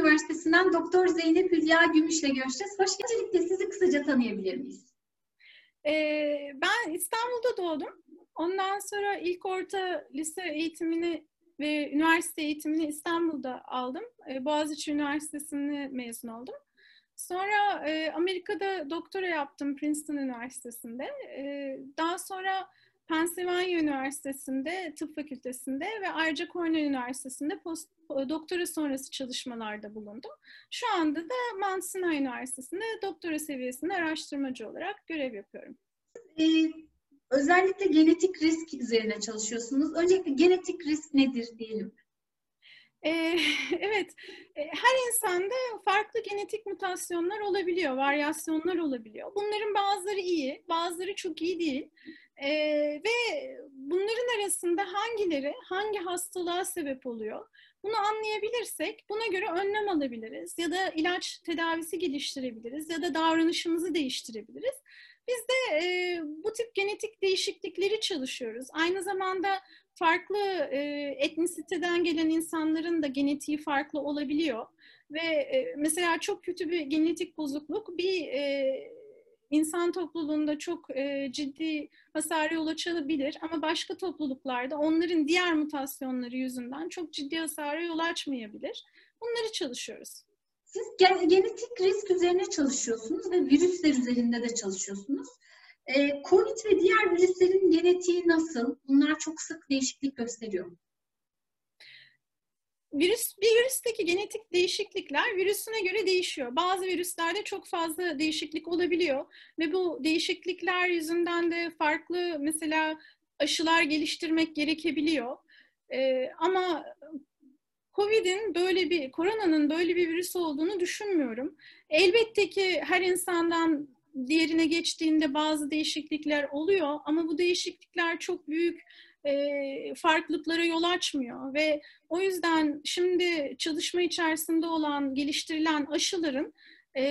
Üniversitesi'nden Doktor Zeynep Hülya Gümüş'le görüşeceğiz. Hoş geldiniz. Sizi kısaca tanıyabilir miyiz? Ee, ben İstanbul'da doğdum. Ondan sonra ilk orta lise eğitimini ve üniversite eğitimini İstanbul'da aldım. Ee, Boğaziçi Üniversitesi'ni mezun oldum. Sonra e, Amerika'da doktora yaptım Princeton Üniversitesi'nde. E, daha sonra Pennsylvania Üniversitesi'nde tıp fakültesinde ve ayrıca Cornell Üniversitesi'nde post, doktora sonrası çalışmalarda bulundum. Şu anda da Mount Sinai Üniversitesi'nde doktora seviyesinde araştırmacı olarak görev yapıyorum. Ee, özellikle genetik risk üzerine çalışıyorsunuz. Öncelikle genetik risk nedir diyelim. Ee, evet, her insanda farklı genetik mutasyonlar olabiliyor, varyasyonlar olabiliyor. Bunların bazıları iyi, bazıları çok iyi değil. Ee, ve bunların arasında hangileri hangi hastalığa sebep oluyor? Bunu anlayabilirsek buna göre önlem alabiliriz ya da ilaç tedavisi geliştirebiliriz ya da davranışımızı değiştirebiliriz. Biz de e, bu tip genetik değişiklikleri çalışıyoruz. Aynı zamanda farklı e, etnisiteden gelen insanların da genetiği farklı olabiliyor. Ve e, mesela çok kötü bir genetik bozukluk bir e, insan topluluğunda çok e, ciddi hasara yol açabilir ama başka topluluklarda onların diğer mutasyonları yüzünden çok ciddi hasara yol açmayabilir. Bunları çalışıyoruz. Siz genetik risk üzerine çalışıyorsunuz ve virüsler üzerinde de çalışıyorsunuz. Ee, Covid ve diğer virüslerin genetiği nasıl? Bunlar çok sık değişiklik gösteriyor virüs bir virüsteki genetik değişiklikler virüsüne göre değişiyor. Bazı virüslerde çok fazla değişiklik olabiliyor ve bu değişiklikler yüzünden de farklı mesela aşılar geliştirmek gerekebiliyor. Ee, ama Covid'in böyle bir, koronanın böyle bir virüs olduğunu düşünmüyorum. Elbette ki her insandan diğerine geçtiğinde bazı değişiklikler oluyor ama bu değişiklikler çok büyük e, farklılıklara yol açmıyor ve o yüzden şimdi çalışma içerisinde olan geliştirilen aşıların e,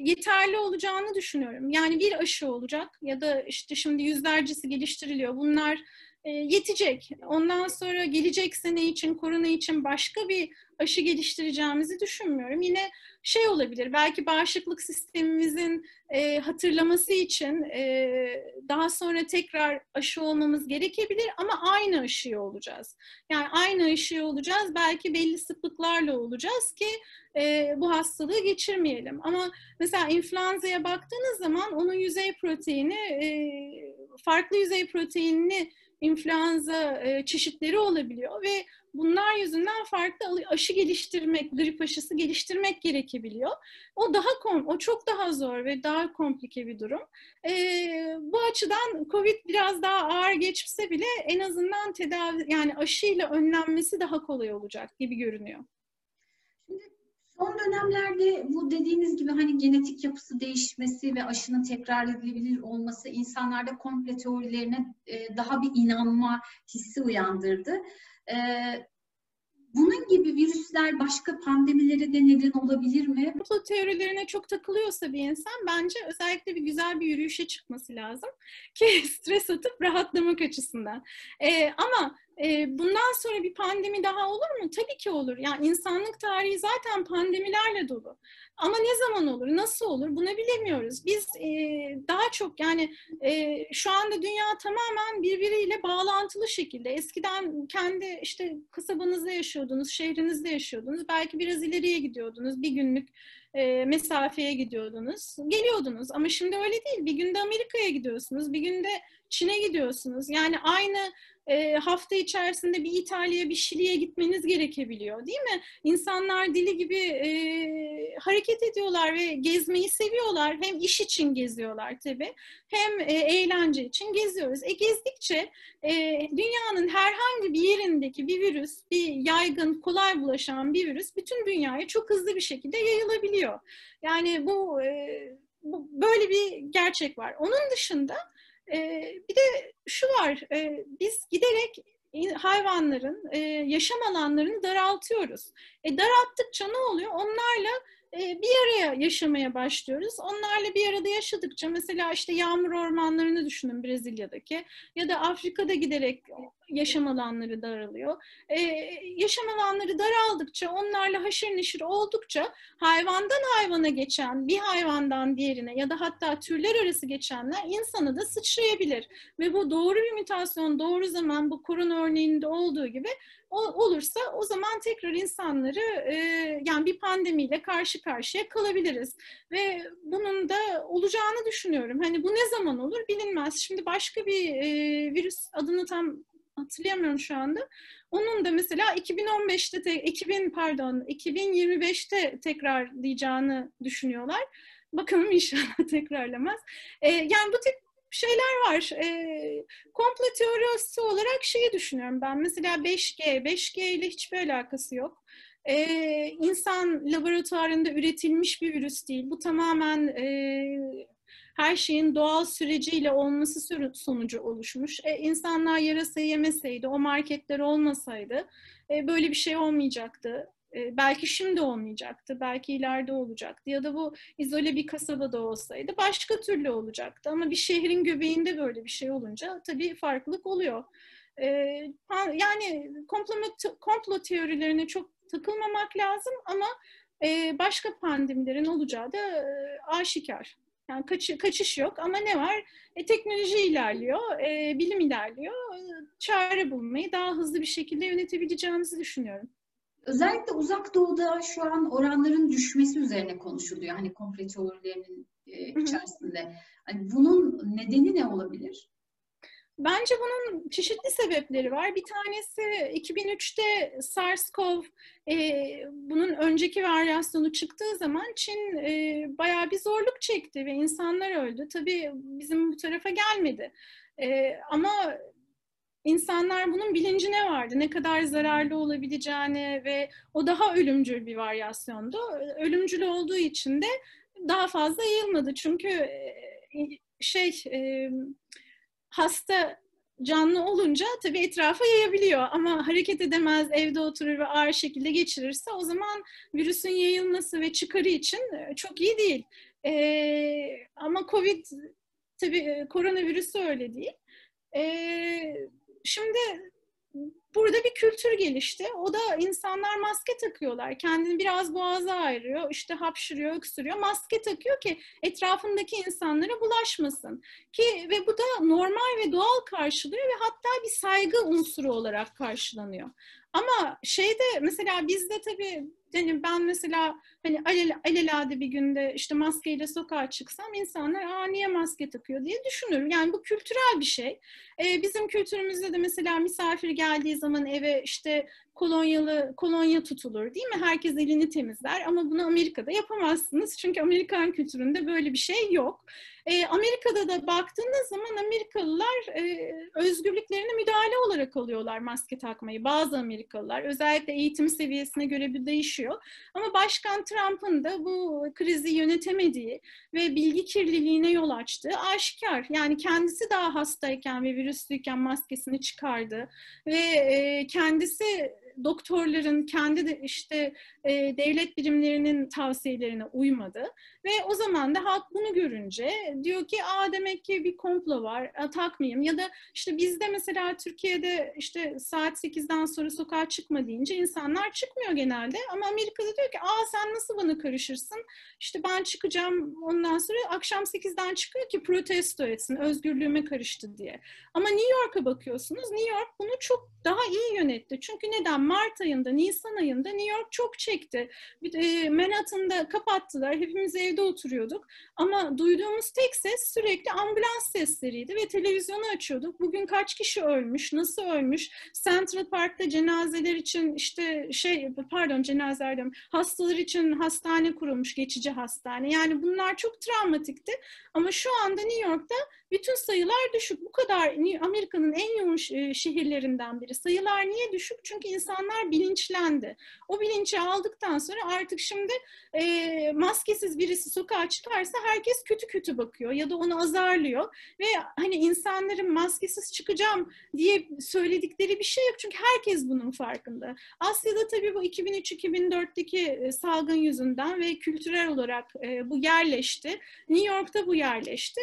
yeterli olacağını düşünüyorum. Yani bir aşı olacak ya da işte şimdi yüzlercesi geliştiriliyor. Bunlar yetecek. Ondan sonra gelecek sene için, korona için başka bir aşı geliştireceğimizi düşünmüyorum. Yine şey olabilir, belki bağışıklık sistemimizin e, hatırlaması için e, daha sonra tekrar aşı olmamız gerekebilir ama aynı aşıyı olacağız. Yani aynı aşıyı olacağız, belki belli sıklıklarla olacağız ki e, bu hastalığı geçirmeyelim. Ama mesela influenza'ya baktığınız zaman onun yüzey proteini, e, farklı yüzey proteinini influenza e, çeşitleri olabiliyor ve bunlar yüzünden farklı aşı geliştirmek, grip aşısı geliştirmek gerekebiliyor. O daha kom, o çok daha zor ve daha komplike bir durum. E, bu açıdan COVID biraz daha ağır geçse bile en azından tedavi yani aşıyla önlenmesi daha kolay olacak gibi görünüyor. Son dönemlerde bu dediğiniz gibi hani genetik yapısı değişmesi ve aşının tekrar edilebilir olması insanlarda komple teorilerine e, daha bir inanma hissi uyandırdı. E, bunun gibi virüsler başka pandemilere de neden olabilir mi? Komplo teorilerine çok takılıyorsa bir insan bence özellikle bir güzel bir yürüyüşe çıkması lazım ki stres atıp rahatlamak açısından. Ee, ama e, bundan sonra bir pandemi daha olur mu? Tabii ki olur. Yani insanlık tarihi zaten pandemilerle dolu. Ama ne zaman olur, nasıl olur bunu bilemiyoruz. Biz e, daha çok yani e, şu anda dünya tamamen birbiriyle bağlantılı şekilde. Eskiden kendi işte kasabanızda yaşıyordunuz, şehrinizde yaşıyordunuz. Belki biraz ileriye gidiyordunuz. Bir günlük e, mesafeye gidiyordunuz. Geliyordunuz ama şimdi öyle değil. Bir günde Amerika'ya gidiyorsunuz, bir günde Çin'e gidiyorsunuz. Yani aynı e, hafta içerisinde bir İtalya'ya, bir Şili'ye gitmeniz gerekebiliyor değil mi? İnsanlar dili gibi e, hareket ediyorlar ve gezmeyi seviyorlar. Hem iş için geziyorlar tabii, hem e, eğlence için geziyoruz. E gezdikçe e, dünyanın herhangi bir yerindeki bir virüs, bir yaygın, kolay bulaşan bir virüs bütün dünyaya çok hızlı bir şekilde yayılabiliyor. Yani bu, e, bu böyle bir gerçek var. Onun dışında bir de şu var, e, biz giderek hayvanların e, yaşam alanlarını daraltıyoruz. E, daralttıkça ne oluyor? Onlarla e, bir araya yaşamaya başlıyoruz. Onlarla bir arada yaşadıkça mesela işte yağmur ormanlarını düşünün Brezilya'daki ya da Afrika'da giderek yaşam alanları daralıyor. Ee, yaşam alanları daraldıkça, onlarla haşır neşir oldukça hayvandan hayvana geçen, bir hayvandan diğerine ya da hatta türler arası geçenler insana da sıçrayabilir. Ve bu doğru bir mutasyon, doğru zaman bu korona örneğinde olduğu gibi olursa o zaman tekrar insanları e, yani bir pandemiyle karşı karşıya kalabiliriz. Ve bunun da olacağını düşünüyorum. Hani bu ne zaman olur bilinmez. Şimdi başka bir e, virüs adını tam hatırlayamıyorum şu anda. Onun da mesela 2015'te te, 2000 pardon 2025'te tekrarlayacağını düşünüyorlar. Bakalım inşallah tekrarlamaz. E, yani bu tip şeyler var. E, komplo teorisi olarak şeyi düşünüyorum ben. Mesela 5G, 5G ile hiçbir alakası yok. E, insan laboratuvarında üretilmiş bir virüs değil. Bu tamamen e, her şeyin doğal süreciyle olması sonucu oluşmuş. E, insanlar yarasa yemeseydi, o marketler olmasaydı e, böyle bir şey olmayacaktı. E, belki şimdi olmayacaktı, belki ileride olacaktı ya da bu izole bir kasabada olsaydı başka türlü olacaktı. Ama bir şehrin göbeğinde böyle bir şey olunca tabii farklılık oluyor. E, yani komplo, komplo teorilerine çok takılmamak lazım ama e, başka pandemilerin olacağı da e, aşikar. Yani kaçı, kaçış yok ama ne var? E, teknoloji ilerliyor, e, bilim ilerliyor. E, çare bulmayı daha hızlı bir şekilde yönetebileceğimizi düşünüyorum. Özellikle uzak doğuda şu an oranların düşmesi üzerine konuşuluyor. Hani komple teorilerinin e, içerisinde. Hani bunun nedeni ne olabilir? Bence bunun çeşitli sebepleri var. Bir tanesi 2003'te SARS-CoV e, bunun önceki varyasyonu çıktığı zaman Çin e, bayağı bir zorluk çekti ve insanlar öldü. Tabii bizim bu tarafa gelmedi. E, ama insanlar bunun bilincine vardı. Ne kadar zararlı olabileceğini ve o daha ölümcül bir varyasyondu. Ölümcül olduğu için de daha fazla yayılmadı. Çünkü e, şey... E, hasta canlı olunca tabii etrafa yayabiliyor ama hareket edemez, evde oturur ve ağır şekilde geçirirse o zaman virüsün yayılması ve çıkarı için e, çok iyi değil. Ee, ama Covid tabii e, koronavirüsü öyle değil. Ee, şimdi burada bir kültür gelişti. O da insanlar maske takıyorlar. Kendini biraz boğaza ayırıyor. işte hapşırıyor, öksürüyor. Maske takıyor ki etrafındaki insanlara bulaşmasın. Ki ve bu da normal ve doğal karşılıyor ve hatta bir saygı unsuru olarak karşılanıyor. Ama şeyde mesela bizde tabii yani ben mesela hani alel, alelade bir günde işte maskeyle sokağa çıksam insanlar aa niye maske takıyor diye düşünür. Yani bu kültürel bir şey. Ee, bizim kültürümüzde de mesela misafir geldiği zaman eve işte kolonyalı kolonya tutulur değil mi? Herkes elini temizler ama bunu Amerika'da yapamazsınız. Çünkü Amerikan kültüründe böyle bir şey yok. E, Amerika'da da baktığınız zaman Amerikalılar e, özgürlüklerine müdahale olarak alıyorlar maske takmayı. Bazı Amerikalılar özellikle eğitim seviyesine göre bir değişiyor. Ama Başkan Trump'ın da bu krizi yönetemediği ve bilgi kirliliğine yol açtığı aşikar. Yani kendisi daha hastayken ve virüslüyken maskesini çıkardı ve e, kendisi doktorların kendi de işte e, devlet birimlerinin tavsiyelerine uymadı ve o zaman da halk bunu görünce diyor ki aa demek ki bir komplo var a, takmayayım. Ya da işte bizde mesela Türkiye'de işte saat 8'den sonra sokağa çıkma deyince insanlar çıkmıyor genelde. Ama Amerika'da diyor ki aa sen nasıl bana karışırsın? İşte ben çıkacağım ondan sonra akşam 8'den çıkıyor ki protesto etsin özgürlüğüme karıştı. diye. Ama New York'a bakıyorsunuz New York bunu çok daha iyi yönetti. Çünkü neden Mart ayında Nisan ayında New York çok çekti e, Manhattan'da kapattılar hepimiz evde oturuyorduk ama duyduğumuz tek ses sürekli ambulans sesleriydi ve televizyonu açıyorduk. Bugün kaç kişi ölmüş, nasıl ölmüş? Central Park'ta cenazeler için işte şey pardon cenazeler diyorum, hastalar için hastane kurulmuş, geçici hastane. Yani bunlar çok travmatikti. Ama şu anda New York'ta bütün sayılar düşük. Bu kadar Amerika'nın en yoğun şehirlerinden biri. Sayılar niye düşük? Çünkü insan insanlar bilinçlendi. O bilinci aldıktan sonra artık şimdi e, maskesiz birisi sokağa çıkarsa herkes kötü kötü bakıyor ya da onu azarlıyor ve hani insanların maskesiz çıkacağım diye söyledikleri bir şey yok çünkü herkes bunun farkında. Asya'da tabii bu 2003-2004'teki e, salgın yüzünden ve kültürel olarak e, bu yerleşti. New York'ta bu yerleşti.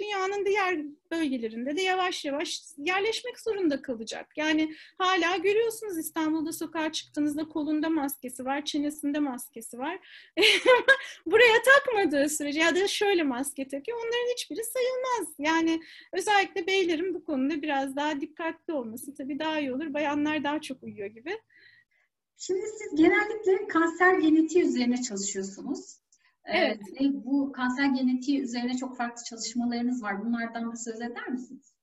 Dünyanın diğer bölgelerinde de yavaş yavaş yerleşmek zorunda kalacak. Yani hala görüyorsunuz İstanbul'da sokağa çıktığınızda kolunda maskesi var, çenesinde maskesi var. Buraya takmadığı sürece ya da şöyle maske takıyor. Onların hiçbiri sayılmaz. Yani özellikle beylerin bu konuda biraz daha dikkatli olması tabii daha iyi olur. Bayanlar daha çok uyuyor gibi. Şimdi siz genellikle kanser genetiği üzerine çalışıyorsunuz. Ee, evet. Ee, bu kanser genetiği üzerine çok farklı çalışmalarınız var. Bunlardan da söz eder misiniz?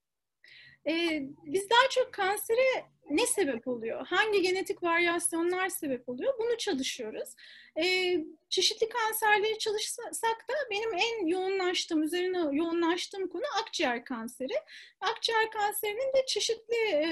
Ee, biz daha çok kansere ne sebep oluyor? Hangi genetik varyasyonlar sebep oluyor? Bunu çalışıyoruz. Ee, çeşitli kanserleri çalışsak da benim en yoğunlaştığım, üzerine yoğunlaştığım konu akciğer kanseri. Akciğer kanserinin de çeşitli e,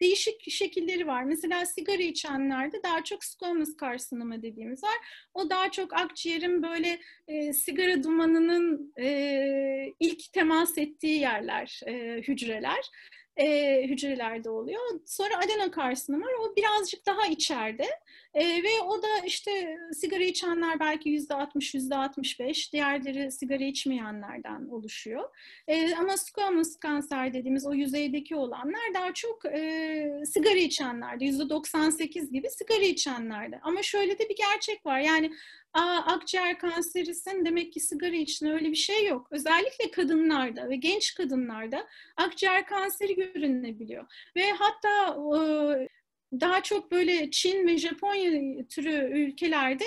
değişik şekilleri var. Mesela sigara içenlerde daha çok squamous karsinoma dediğimiz var. O daha çok akciğerin böyle e, sigara dumanının e, ilk temas ettiği yerler, e, hücreler e, hücrelerde oluyor. Sonra adenokarsinom var. O birazcık daha içeride. E, ve o da işte sigara içenler belki yüzde 60, yüzde 65. Diğerleri sigara içmeyenlerden oluşuyor. E, ama squamous kanser dediğimiz o yüzeydeki olanlar daha çok e, sigara içenlerde. Yüzde 98 gibi sigara içenlerde. Ama şöyle de bir gerçek var. Yani Aa, akciğer kanserisin demek ki sigara için öyle bir şey yok. Özellikle kadınlarda ve genç kadınlarda akciğer kanseri görünebiliyor. Ve hatta daha çok böyle Çin ve Japonya türü ülkelerde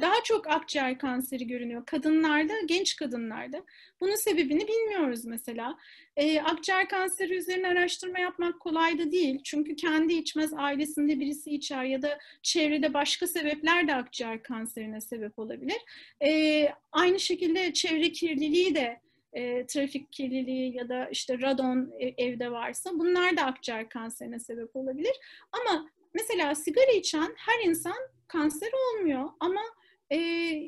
daha çok akciğer kanseri görünüyor. Kadınlarda, genç kadınlarda. Bunun sebebini bilmiyoruz mesela. E, akciğer kanseri üzerine araştırma yapmak kolay da değil. Çünkü kendi içmez, ailesinde birisi içer ya da çevrede başka sebepler de akciğer kanserine sebep olabilir. E, aynı şekilde çevre kirliliği de e, trafik kirliliği ya da işte radon evde varsa bunlar da akciğer kanserine sebep olabilir. Ama mesela sigara içen her insan kanser olmuyor ama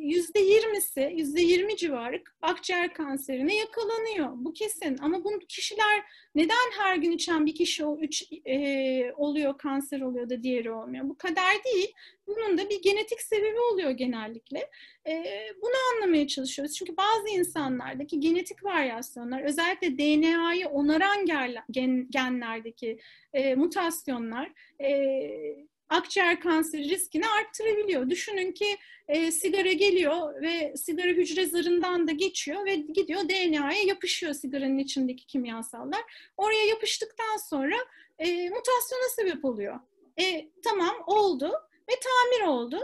yüzde yirmisi, yüzde yirmi civarı akciğer kanserine yakalanıyor. Bu kesin. Ama bu kişiler neden her gün içen bir kişi o üç e, oluyor, kanser oluyor da diğeri olmuyor? Bu kadar değil. Bunun da bir genetik sebebi oluyor genellikle. E, bunu anlamaya çalışıyoruz. Çünkü bazı insanlardaki genetik varyasyonlar, özellikle DNA'yı onaran gen, genlerdeki e, mutasyonlar, e, akciğer kanseri riskini arttırabiliyor. Düşünün ki e, sigara geliyor ve sigara hücre zarından da geçiyor ve gidiyor DNA'ya yapışıyor sigaranın içindeki kimyasallar. Oraya yapıştıktan sonra e, mutasyona sebep oluyor. E, tamam oldu ve tamir oldu.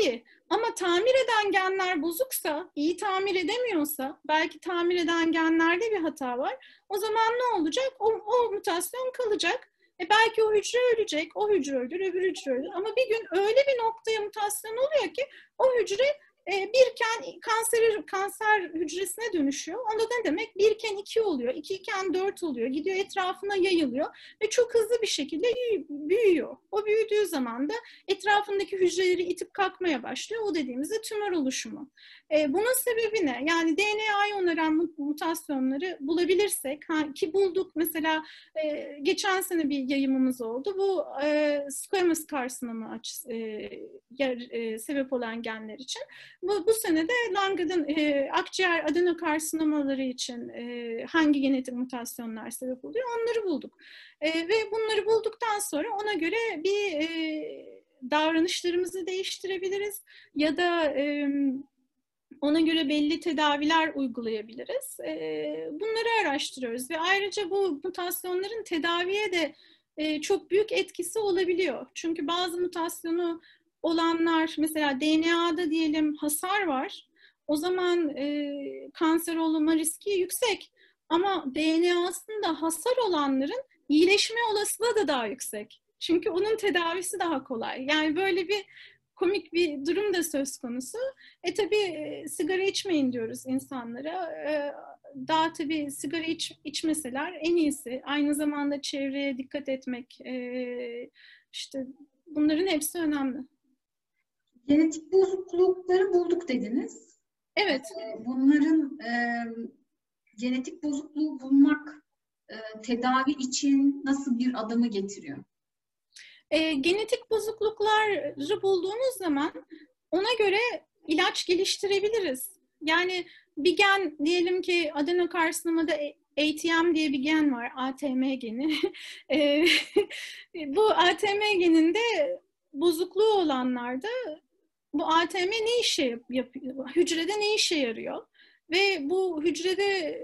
İyi. Ama tamir eden genler bozuksa, iyi tamir edemiyorsa, belki tamir eden genlerde bir hata var. O zaman ne olacak? O, o mutasyon kalacak e belki o hücre ölecek, o hücre ölür, öbür hücre ölür. Ama bir gün öyle bir noktaya mutasyon oluyor ki o hücre birken kanser kanser hücresine dönüşüyor. Onda ne demek? Birken iki oluyor, ikiyken dört oluyor. Gidiyor etrafına yayılıyor ve çok hızlı bir şekilde büyüyor. O büyüdüğü zaman da etrafındaki hücreleri itip kalkmaya başlıyor. O dediğimizde tümör oluşumu. E, bunun sebebi ne? Yani DNA'yı onaran mutasyonları bulabilirsek ki bulduk mesela e, geçen sene bir yayımımız oldu. Bu e, squamous karsinoma e, e, sebep olan genler için. Bu, bu sene de Langer'ın e, akciğer adenokarsinomaları için e, hangi genetik mutasyonlar sebep oluyor onları bulduk. E, ve bunları bulduktan sonra ona göre bir e, davranışlarımızı değiştirebiliriz ya da e, ona göre belli tedaviler uygulayabiliriz. Bunları araştırıyoruz ve ayrıca bu mutasyonların tedaviye de çok büyük etkisi olabiliyor. Çünkü bazı mutasyonu olanlar mesela DNA'da diyelim hasar var. O zaman kanser olma riski yüksek. Ama DNA'sında hasar olanların iyileşme olasılığı da daha yüksek. Çünkü onun tedavisi daha kolay. Yani böyle bir komik bir durum da söz konusu. E tabii e, sigara içmeyin diyoruz insanlara. E, daha tabii sigara iç, içmeseler en iyisi. Aynı zamanda çevreye dikkat etmek, e, İşte bunların hepsi önemli. Genetik bozuklukları bulduk dediniz. Evet. Ee, bunların e, genetik bozukluğu bulmak e, tedavi için nasıl bir adımı getiriyor? E, genetik bozuklukları bulduğumuz zaman ona göre ilaç geliştirebiliriz. Yani bir gen diyelim ki adenokarsinomada ATM diye bir gen var, ATM geni. e, bu ATM geninde bozukluğu olanlarda bu ATM ne işe yapıyor? Hücrede ne işe yarıyor? Ve bu hücrede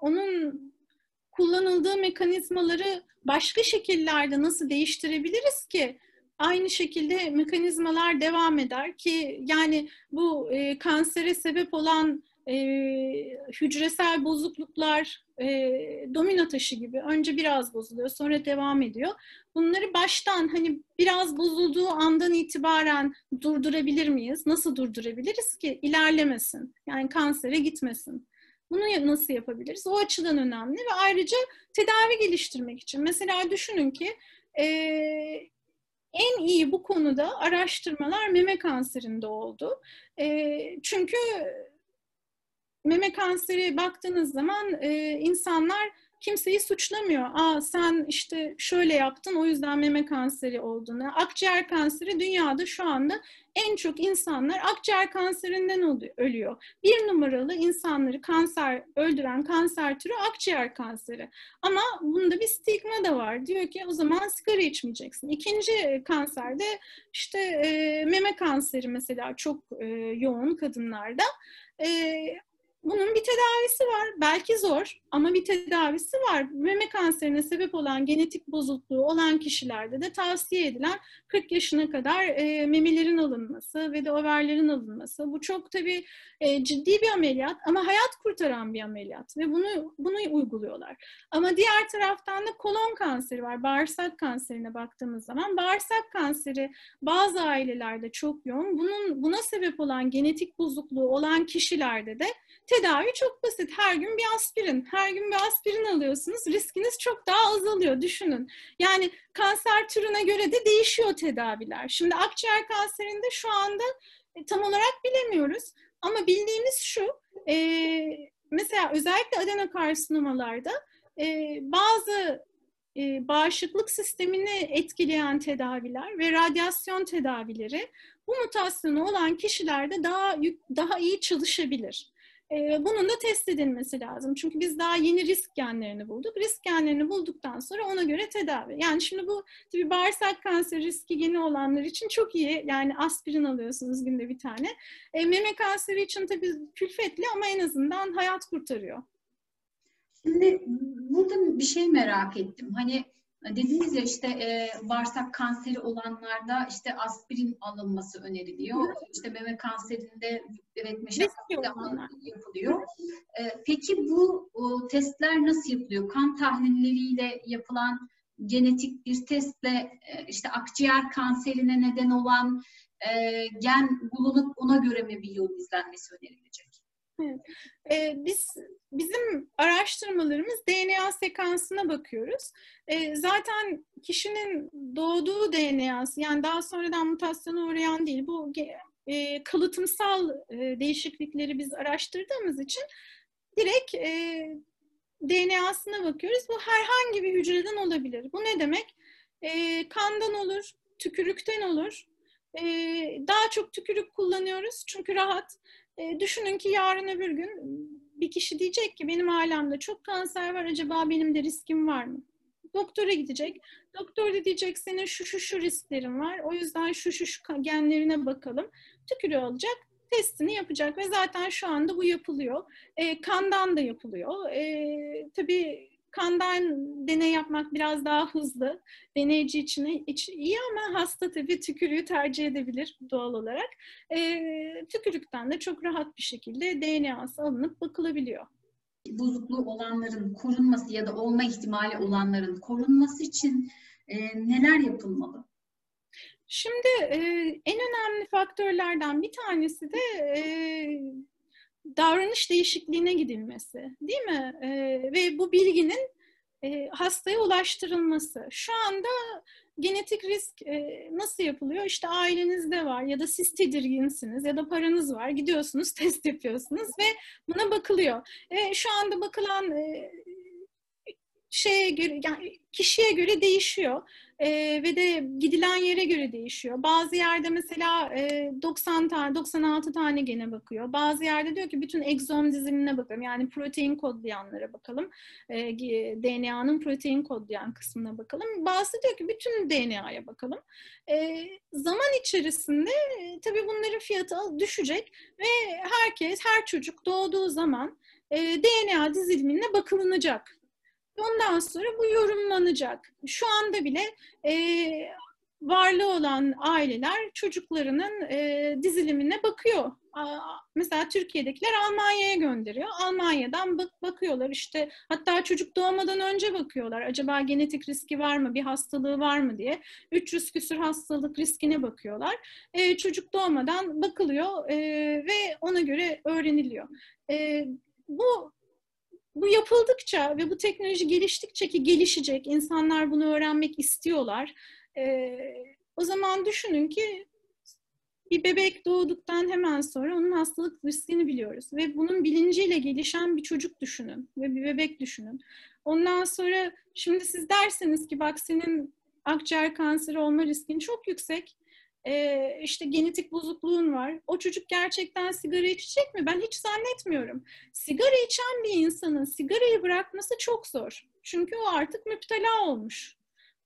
onun kullanıldığı mekanizmaları başka şekillerde nasıl değiştirebiliriz ki aynı şekilde mekanizmalar devam eder ki yani bu e, kansere sebep olan e, hücresel bozukluklar e, domino taşı gibi önce biraz bozuluyor sonra devam ediyor. Bunları baştan hani biraz bozulduğu andan itibaren durdurabilir miyiz? Nasıl durdurabiliriz ki ilerlemesin? Yani kansere gitmesin. Bunu nasıl yapabiliriz? O açıdan önemli ve ayrıca tedavi geliştirmek için. Mesela düşünün ki e, en iyi bu konuda araştırmalar meme kanserinde oldu. E, çünkü meme kanseri baktığınız zaman e, insanlar kimseyi suçlamıyor. Aa sen işte şöyle yaptın o yüzden meme kanseri olduğunu. Akciğer kanseri dünyada şu anda en çok insanlar akciğer kanserinden ölüyor. Bir numaralı insanları kanser öldüren kanser türü akciğer kanseri. Ama bunda bir stigma da var. Diyor ki o zaman sigara içmeyeceksin. İkinci kanserde işte e, meme kanseri mesela çok e, yoğun kadınlarda. E, bunun bir tedavisi var. Belki zor ama bir tedavisi var. Meme kanserine sebep olan genetik bozukluğu olan kişilerde de tavsiye edilen 40 yaşına kadar e, memelerin alınması ve de overlerin alınması. Bu çok tabii e, ciddi bir ameliyat ama hayat kurtaran bir ameliyat ve bunu bunu uyguluyorlar. Ama diğer taraftan da kolon kanseri var. Bağırsak kanserine baktığımız zaman bağırsak kanseri bazı ailelerde çok yoğun. Bunun buna sebep olan genetik bozukluğu olan kişilerde de tedavi çok basit. Her gün bir aspirin, her gün bir aspirin alıyorsunuz. Riskiniz çok daha azalıyor düşünün. Yani kanser türüne göre de değişiyor tedaviler. Şimdi akciğer kanserinde şu anda e, tam olarak bilemiyoruz. Ama bildiğimiz şu, e, mesela özellikle adenokarsinomalarda e, bazı e, bağışıklık sistemini etkileyen tedaviler ve radyasyon tedavileri bu mutasyonu olan kişilerde daha daha iyi çalışabilir. Ee, bunun da test edilmesi lazım. Çünkü biz daha yeni risk genlerini bulduk. Risk genlerini bulduktan sonra ona göre tedavi. Yani şimdi bu tabii bağırsak kanseri riski geni olanlar için çok iyi. Yani aspirin alıyorsunuz günde bir tane. E, meme kanseri için tabii külfetli ama en azından hayat kurtarıyor. Şimdi burada bir şey merak ettim. Hani Dediğiniz ya işte e, bağırsak kanseri olanlarda işte aspirin alınması öneriliyor. Hı. İşte meme kanserinde evet meşakkatli yapılıyor. E, peki bu o, testler nasıl yapılıyor? Kan tahlilleriyle yapılan genetik bir testle e, işte akciğer kanserine neden olan e, gen bulunup ona göre mi bir yol izlenmesi önerilecek? Evet. Biz bizim araştırmalarımız DNA sekansına bakıyoruz. Zaten kişinin doğduğu DNA'sı yani daha sonradan mutasyona uğrayan değil. Bu kalıtımsal değişiklikleri biz araştırdığımız için direkt DNA'sına bakıyoruz. Bu herhangi bir hücreden olabilir. Bu ne demek? Kandan olur, tükürükten olur. Daha çok tükürük kullanıyoruz çünkü rahat. E, düşünün ki yarın öbür gün bir kişi diyecek ki benim ailemde çok kanser var acaba benim de riskim var mı? Doktora gidecek. Doktor da diyecek senin şu şu şu risklerin var. O yüzden şu şu şu genlerine bakalım. Tükürüğü alacak testini yapacak ve zaten şu anda bu yapılıyor. E, kandan da yapılıyor. E, tabii kandan deney yapmak biraz daha hızlı. Deneyci için iyi ama hasta tabii tükürüğü tercih edebilir doğal olarak. E, tükürükten de çok rahat bir şekilde DNA'sı alınıp bakılabiliyor. Bozukluğu olanların korunması ya da olma ihtimali olanların korunması için e, neler yapılmalı? Şimdi e, en önemli faktörlerden bir tanesi de e, davranış değişikliğine gidilmesi, değil mi? E, ve bu bilginin e, hastaya ulaştırılması. Şu anda genetik risk e, nasıl yapılıyor? İşte ailenizde var ya da siz tedirginsiniz ya da paranız var. Gidiyorsunuz test yapıyorsunuz ve buna bakılıyor. E, şu anda bakılan e, şeye göre yani kişiye göre değişiyor e, ve de gidilen yere göre değişiyor. Bazı yerde mesela e, 90 tane 96 tane gene bakıyor. Bazı yerde diyor ki bütün egzom dizilimine bakalım. Yani protein kodlayanlara bakalım. E, DNA'nın protein kodlayan kısmına bakalım. Bazı diyor ki bütün DNA'ya bakalım. E, zaman içerisinde e, tabii bunların fiyatı düşecek ve herkes her çocuk doğduğu zaman e, DNA dizilimine bakılınacak Ondan sonra bu yorumlanacak. Şu anda bile e, varlığı olan aileler çocuklarının e, dizilimine bakıyor. Mesela Türkiye'dekiler Almanya'ya gönderiyor. Almanya'dan bak bakıyorlar işte hatta çocuk doğmadan önce bakıyorlar. Acaba genetik riski var mı, bir hastalığı var mı diye. 300 küsür hastalık riskine bakıyorlar. E, çocuk doğmadan bakılıyor e, ve ona göre öğreniliyor. E, bu bu yapıldıkça ve bu teknoloji geliştikçe ki gelişecek, insanlar bunu öğrenmek istiyorlar. E, o zaman düşünün ki bir bebek doğduktan hemen sonra onun hastalık riskini biliyoruz. Ve bunun bilinciyle gelişen bir çocuk düşünün ve bir bebek düşünün. Ondan sonra şimdi siz derseniz ki bak senin akciğer kanseri olma riskin çok yüksek e, işte genetik bozukluğun var. O çocuk gerçekten sigara içecek mi? Ben hiç zannetmiyorum. Sigara içen bir insanın sigarayı bırakması çok zor. Çünkü o artık müptela olmuş.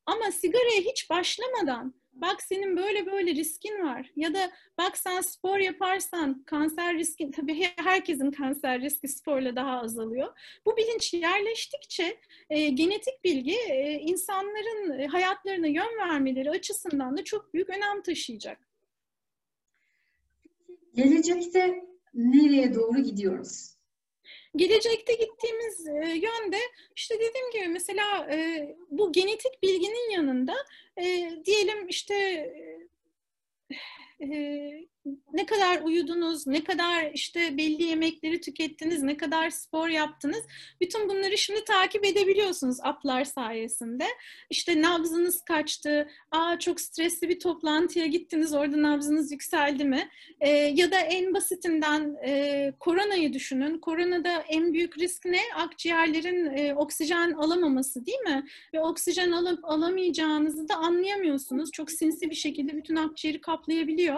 Ama sigaraya hiç başlamadan bak senin böyle böyle riskin var ya da bak sen spor yaparsan kanser riski tabii herkesin kanser riski sporla daha azalıyor. Bu bilinç yerleştikçe e, genetik bilgi e, insanların hayatlarına yön vermeleri açısından da çok büyük önem taşıyacak. Gelecekte nereye doğru gidiyoruz? Gelecekte gittiğimiz e, yönde işte dediğim gibi mesela e, bu genetik bilginin yanında e, diyelim işte e, ne kadar uyudunuz, ne kadar işte belli yemekleri tükettiniz, ne kadar spor yaptınız. Bütün bunları şimdi takip edebiliyorsunuz app'lar sayesinde. İşte nabzınız kaçtı, aa çok stresli bir toplantıya gittiniz, orada nabzınız yükseldi mi? E, ya da en basitinden e, koronayı düşünün. Koronada en büyük risk ne? Akciğerlerin e, oksijen alamaması değil mi? Ve oksijen alıp alamayacağınızı da anlayamıyorsunuz. Çok sinsi bir şekilde bütün akciğeri kaplayabiliyor.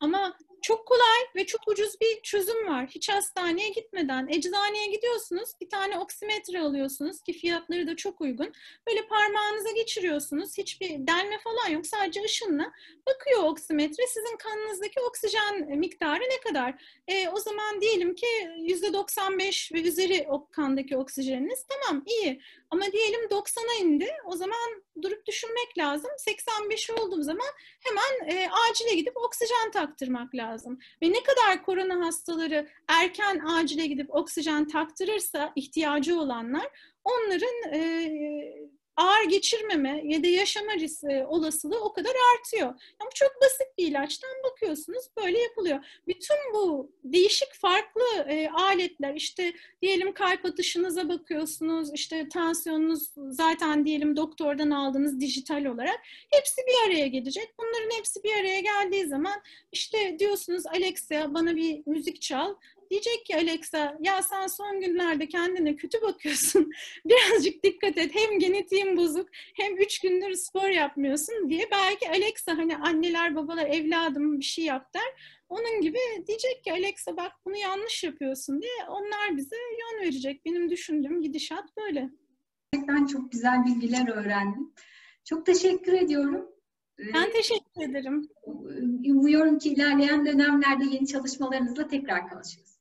Ama çok kolay ve çok ucuz bir çözüm var. Hiç hastaneye gitmeden eczaneye gidiyorsunuz. Bir tane oksimetre alıyorsunuz ki fiyatları da çok uygun. Böyle parmağınıza geçiriyorsunuz. Hiçbir delme falan yok. Sadece ışınla bakıyor oksimetre. Sizin kanınızdaki oksijen miktarı ne kadar? E, o zaman diyelim ki %95 ve üzeri kandaki oksijeniniz. Tamam iyi. Ama diyelim 90'a indi. O zaman durup düşünmek lazım. 85 olduğu zaman hemen e, acile gidip oksijen taktırmak lazım. Ve ne kadar korona hastaları erken acile gidip oksijen taktırırsa ihtiyacı olanlar onların e, ağır geçirmeme ya da yaşama riski olasılığı o kadar artıyor. Bu çok basit bir ilaçtan bakıyorsunuz böyle yapılıyor. Bütün bu değişik farklı e, aletler işte diyelim kalp atışınıza bakıyorsunuz işte tansiyonunuz zaten diyelim doktordan aldığınız dijital olarak hepsi bir araya gelecek. Bunların hepsi bir araya geldiği zaman işte diyorsunuz Alexa bana bir müzik çal Diyecek ki Alexa ya sen son günlerde kendine kötü bakıyorsun. Birazcık dikkat et. Hem genetiğin bozuk hem üç gündür spor yapmıyorsun diye. Belki Alexa hani anneler babalar evladım bir şey yap der. Onun gibi diyecek ki Alexa bak bunu yanlış yapıyorsun diye onlar bize yön verecek. Benim düşündüğüm gidişat böyle. Ben çok güzel bilgiler öğrendim. Çok teşekkür ediyorum. Ben teşekkür ederim. Umuyorum ki ilerleyen dönemlerde yeni çalışmalarınızla tekrar konuşuruz.